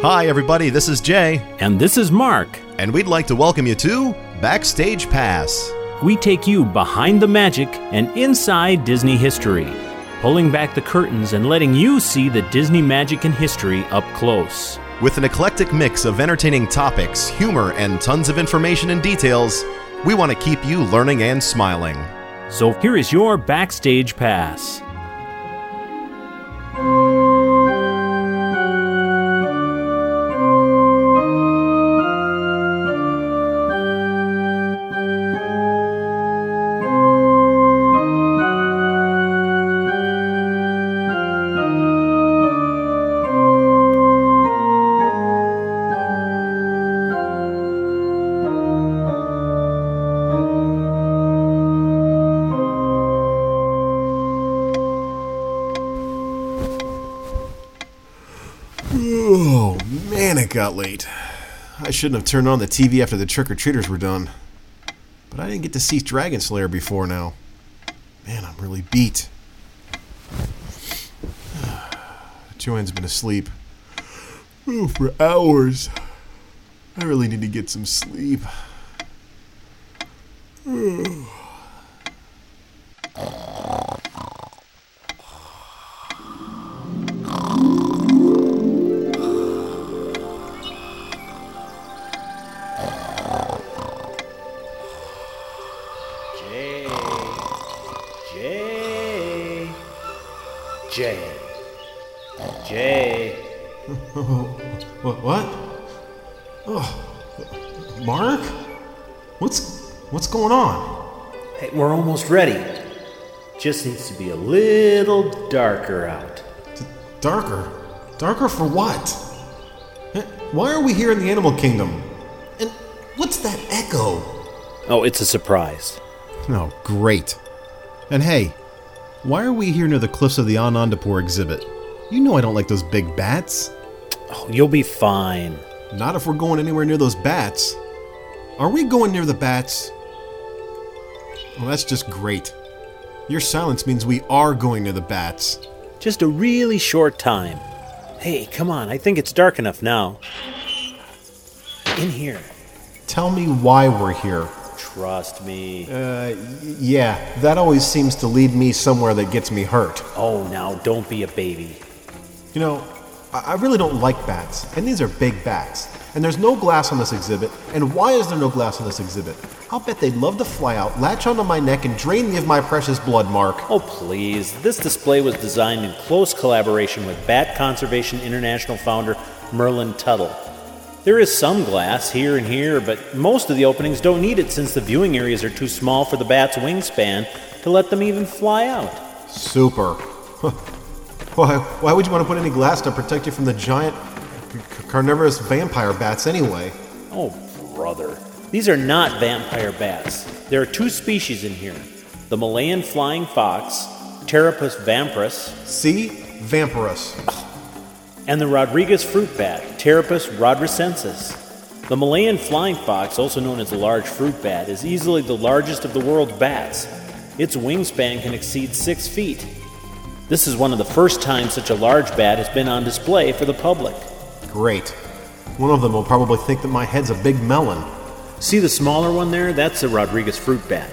Hi, everybody, this is Jay, And this is Mark. and we'd like to welcome you to Backstage Pass. We take you behind the magic and inside Disney history, pulling back the curtains and letting you see the Disney magic and history up close. With an eclectic mix of entertaining topics, humor, and tons of information and details, we want to keep you learning and smiling. So here is your backstage pass. It got late. I shouldn't have turned on the TV after the trick or treaters were done. But I didn't get to see Dragon Slayer before now. Man, I'm really beat. Joanne's been asleep. Oh, for hours. I really need to get some sleep. Jay. Oh, Mark? What's what's going on? Hey, we're almost ready. Just needs to be a little darker out. Darker? Darker for what? Eh, Why are we here in the animal kingdom? And what's that echo? Oh, it's a surprise. Oh, great. And hey, why are we here near the cliffs of the Anandapur exhibit? You know I don't like those big bats. Oh, you'll be fine. Not if we're going anywhere near those bats. Are we going near the bats? Well, that's just great. Your silence means we are going near the bats. Just a really short time. Hey, come on. I think it's dark enough now. In here. Tell me why we're here. Trust me. Uh, yeah, that always seems to lead me somewhere that gets me hurt. Oh, now don't be a baby. You know, I really don't like bats, and these are big bats. And there's no glass on this exhibit. And why is there no glass on this exhibit? I'll bet they'd love to fly out, latch onto my neck, and drain me of my precious blood, Mark. Oh, please. This display was designed in close collaboration with Bat Conservation International founder Merlin Tuttle. There is some glass here and here, but most of the openings don't need it since the viewing areas are too small for the bat's wingspan to let them even fly out. Super. why, why would you want to put any glass to protect you from the giant c- carnivorous vampire bats anyway? Oh, brother. These are not vampire bats. There are two species in here the Malayan flying fox, Pteropus vampirus, See? Vampirus. and the Rodrigues fruit bat, Pteropus rodricensis. The Malayan flying fox, also known as the large fruit bat, is easily the largest of the world's bats. Its wingspan can exceed six feet. This is one of the first times such a large bat has been on display for the public. Great. One of them will probably think that my head's a big melon. See the smaller one there? That's the Rodrigues fruit bat.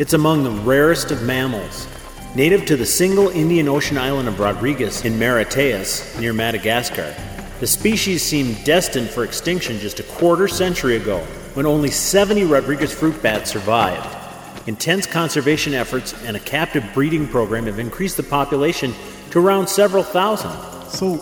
It's among the rarest of mammals. Native to the single Indian Ocean island of Rodrigues in Mauritius, near Madagascar, the species seemed destined for extinction just a quarter century ago when only 70 Rodrigues fruit bats survived. Intense conservation efforts and a captive breeding program have increased the population to around several thousand. So,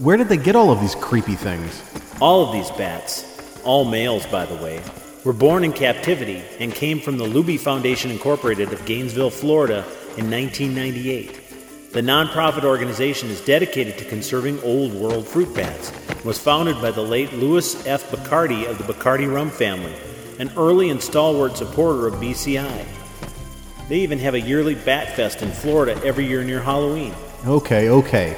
where did they get all of these creepy things? All of these bats, all males by the way, were born in captivity and came from the Lubee Foundation Incorporated of Gainesville, Florida in 1998. The nonprofit organization is dedicated to conserving old world fruit bats and was founded by the late Louis F. Bacardi of the Bacardi rum family, an early and stalwart supporter of BCI. They even have a yearly Bat Fest in Florida every year near Halloween. Okay, okay.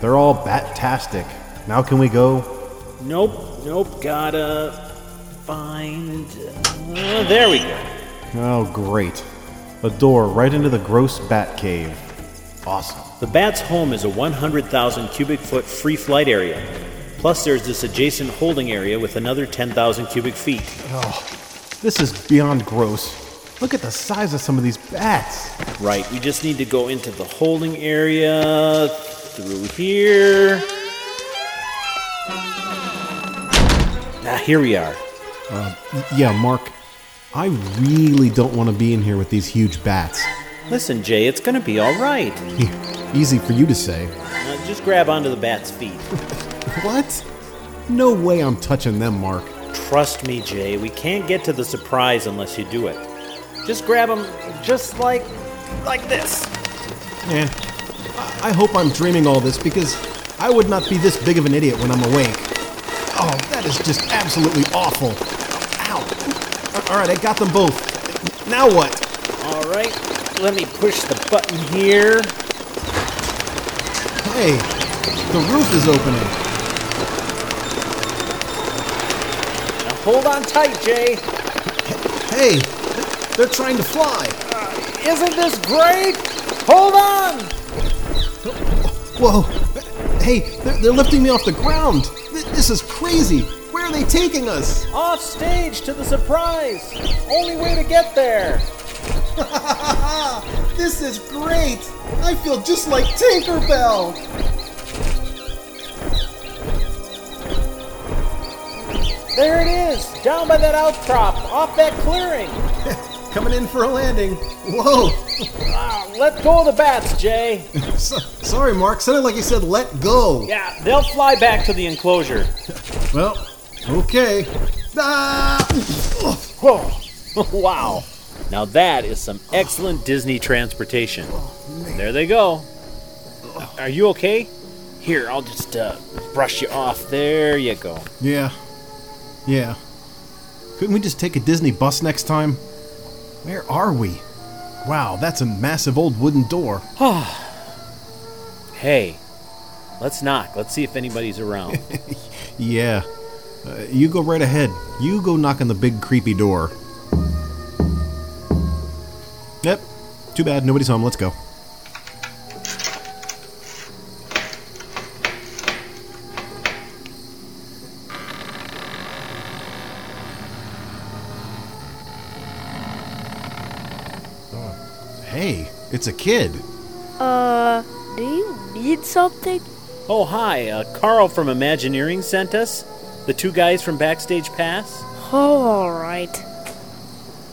They're all bat-tastic. Now can we go? Nope, nope, gotta find. Uh, there we go. Oh, great. A door right into the gross bat cave. Awesome. The bat's home is a 100,000 cubic foot free flight area. Plus, there's this adjacent holding area with another 10,000 cubic feet. Oh, This is beyond gross. Look at the size of some of these bats. Right, we just need to go into the holding area through here. Ah, here we are. Yeah, Mark, I really don't want to be in here with these huge bats. Listen, Jay, it's gonna be all right. Easy for you to say. Now, just grab onto the bat's feet. What? No way I'm touching them, Mark. Trust me, Jay, we can't get to the surprise unless you do it. Just grab them, just like, like this. Man, I I hope I'm dreaming all this because I would not be this big of an idiot when I'm awake. Oh, that is just absolutely awful. Ow. All right, I got them both. Now what? All right, let me push the button here. Hey, the roof is opening. Hold on tight, Jay. Hey, they're trying to fly. Uh, isn't this great? Hold on. Whoa. Hey, they're, they're lifting me off the ground. This is crazy. Where are they taking us? Off stage to the surprise. Only way to get there. this is great. I feel just like Tinkerbell. There it is, down by that outcrop, off that clearing. Coming in for a landing. Whoa. Ah, let go of the bats, Jay. So- sorry, Mark. Sounded like you said let go. Yeah, they'll fly back to the enclosure. Well, okay. Ah! Whoa. wow. Now that is some excellent Disney transportation. There they go. Are you okay? Here, I'll just uh, brush you off. There you go. Yeah. Yeah. Couldn't we just take a Disney bus next time? Where are we? Wow, that's a massive old wooden door. Hey, let's knock. Let's see if anybody's around. Yeah. Uh, you go right ahead. You go knock on the big creepy door. Yep. Too bad. Nobody's home. Let's go. Hey, it's a kid. Uh, do you need something? oh, hi. Uh, Carl from Imagineering sent us. The two guys from Backstage Pass. Oh, alright.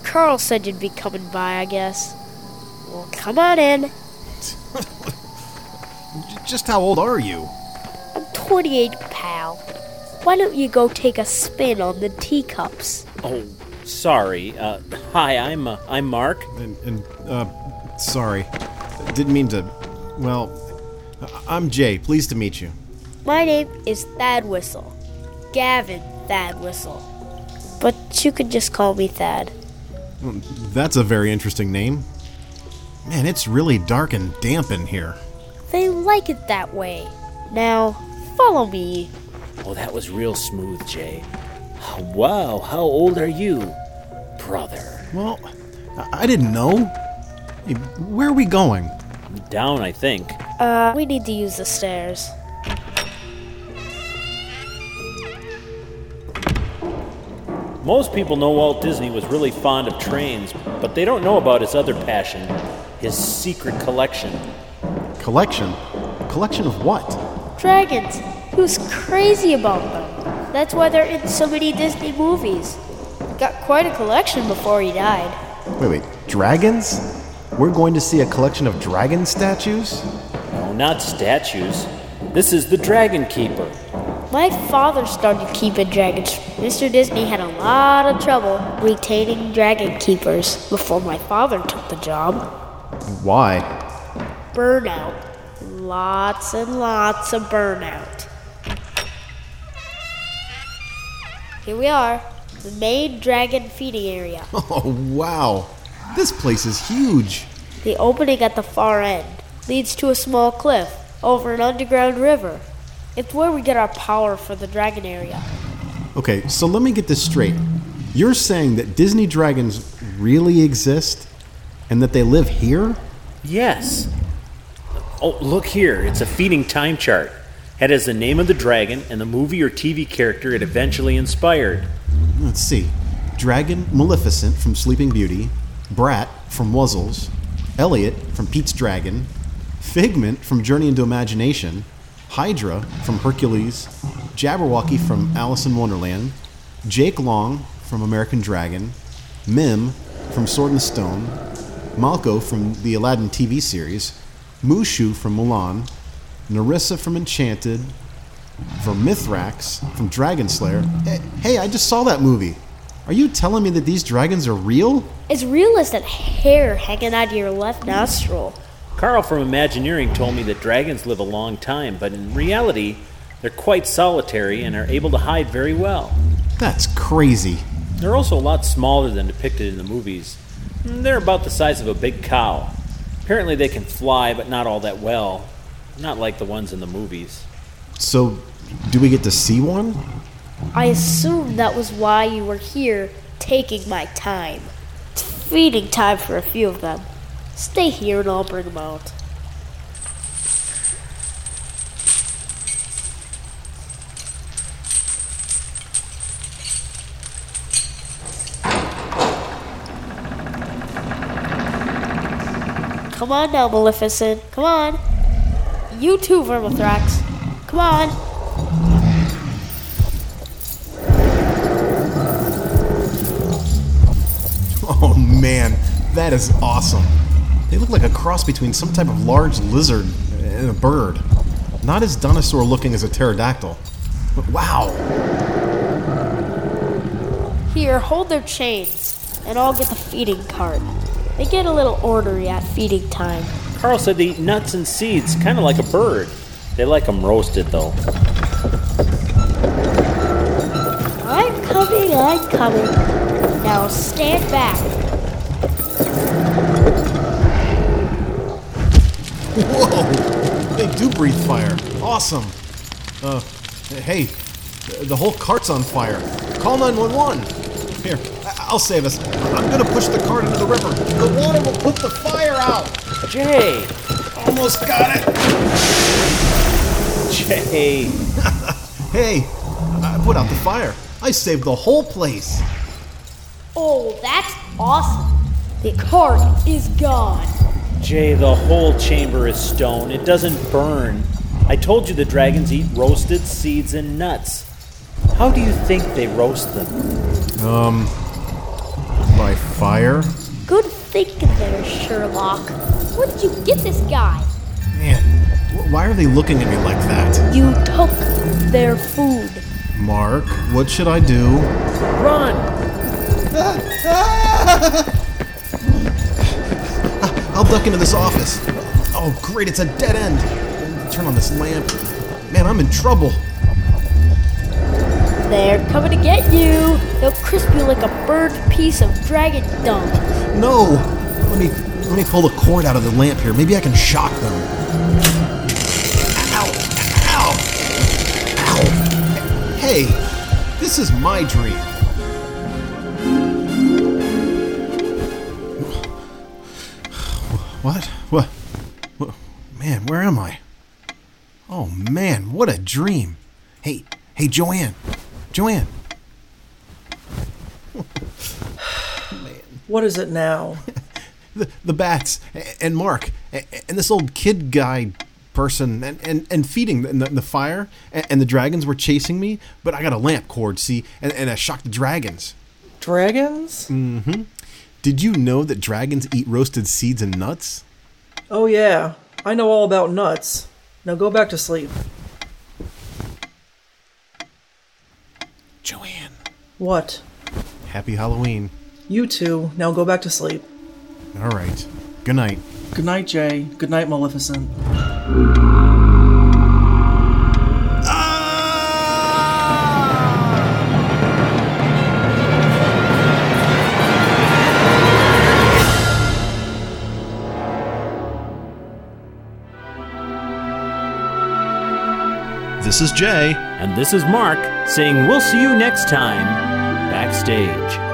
Carl said you'd be coming by, I guess. Well, come on in. Just how old are you? I'm 28, pal. Why don't you go take a spin on the teacups? Oh, sorry. Uh, hi, I'm uh, I'm Mark. And, and uh, sorry. Didn't mean to. Well, I- I'm Jay. Pleased to meet you. My name is Thad Whistle. Gavin Thad Whistle. But you could just call me Thad. That's a very interesting name. Man, it's really dark and damp in here. They like it that way. Now, follow me. Oh, that was real smooth, Jay. Wow, how old are you, brother? Well, I I didn't know. Hey, where are we going? Down, I think. Uh, we need to use the stairs. Most people know Walt Disney was really fond of trains, but they don't know about his other passion, his secret collection. Collection? Collection of what? Dragons. He was crazy about them. That's why they're in so many Disney movies. Got quite a collection before he died. Wait, wait. Dragons? We're going to see a collection of dragon statues? No, not statues. This is the Dragon Keeper. My father started keeping dragons. Mr. Disney had a lot of trouble retaining dragon keepers before my father took the job. Why? Burnout. Lots and lots of burnout. Here we are, the main dragon feeding area. Oh, wow. This place is huge. The opening at the far end leads to a small cliff over an underground river. It's where we get our power for the dragon area. Okay, so let me get this straight. You're saying that Disney dragons really exist and that they live here? Yes. Oh, look here. It's a feeding time chart. had as the name of the dragon and the movie or TV character it eventually inspired. Let's see. Dragon Maleficent from Sleeping Beauty, Brat from Wuzzles, Elliot from Pete's Dragon, Figment from Journey into Imagination, Hydra from Hercules, Jabberwocky from Alice in Wonderland, Jake Long from American Dragon, Mim from Sword and Stone, Malco from the Aladdin TV series, Mushu from Mulan, Narissa from Enchanted, Vermithrax from Dragon Slayer. Eh, Hey, I just saw that movie. Are you telling me that these dragons are real? As real as that hair hanging out of your left nostril. Carl from Imagineering told me that dragons live a long time, but in reality, they're quite solitary and are able to hide very well. That's crazy. They're also a lot smaller than depicted in the movies. They're about the size of a big cow. Apparently, they can fly, but not all that well. Not like the ones in the movies. So, do we get to see one? I assume that was why you were here taking my time. It's feeding time for a few of them. Stay here and I'll bring them out. Come on now, Maleficent. Come on. You too, Vermithrax. Come on. Oh man, that is awesome. They look like a cross between some type of large lizard and a bird. Not as dinosaur looking as a pterodactyl. But wow, Here, hold their chains, and I'll get the feeding cart. They get a little ornery at feeding time. Carl said they eat nuts and seeds, kind of like a bird. They like them roasted, though. I'm coming, I'm coming. Now stand back. whoa! They do breathe fire. Awesome. Uh, hey, the whole cart's on fire. Call 911. Here, I- I'll save us. I'm gonna push the cart into the river. The water will put the fire out. Jay! Almost got it. Jay! Hey, I put out the fire. I saved the whole place. Oh, that's awesome. The cart is gone. Jay, the whole chamber is stone. It doesn't burn. I told you the dragons eat roasted seeds and nuts. How do you think they roast them? Um, by fire? Good thinking there, Sherlock. Where did you get this guy? Man, why are they looking at me like that? You took their food. Mark, what should I do? Run! I'll duck into this office. Oh, great, it's a dead end. Turn on this lamp. Man, I'm in trouble. They're coming to get you. They'll crisp you like a burned piece of dragon dung. No! Let me let me pull the cord out of the lamp here. Maybe I can shock them. Ow! Ow! Ow! Hey, this is my dream. What? What? what? Man, where am I? Oh man, what a dream. Hey, hey, Joanne. Joanne. What is it now? the, the bats and Mark and this old kid guy person and, and, and feeding the, the fire and, and the dragons were chasing me but I got a lamp cord see and, and I shocked the dragons Dragons? Mm-hmm. Did you know that dragons eat roasted seeds and nuts Oh, yeah. I know all about nuts. Now go back to sleep. Joanne What? happy Halloween You two, now go back to sleep. all right good night Good night, Jay. Good night, Maleficent. This is Jay. And this is Mark saying we'll see you next time backstage.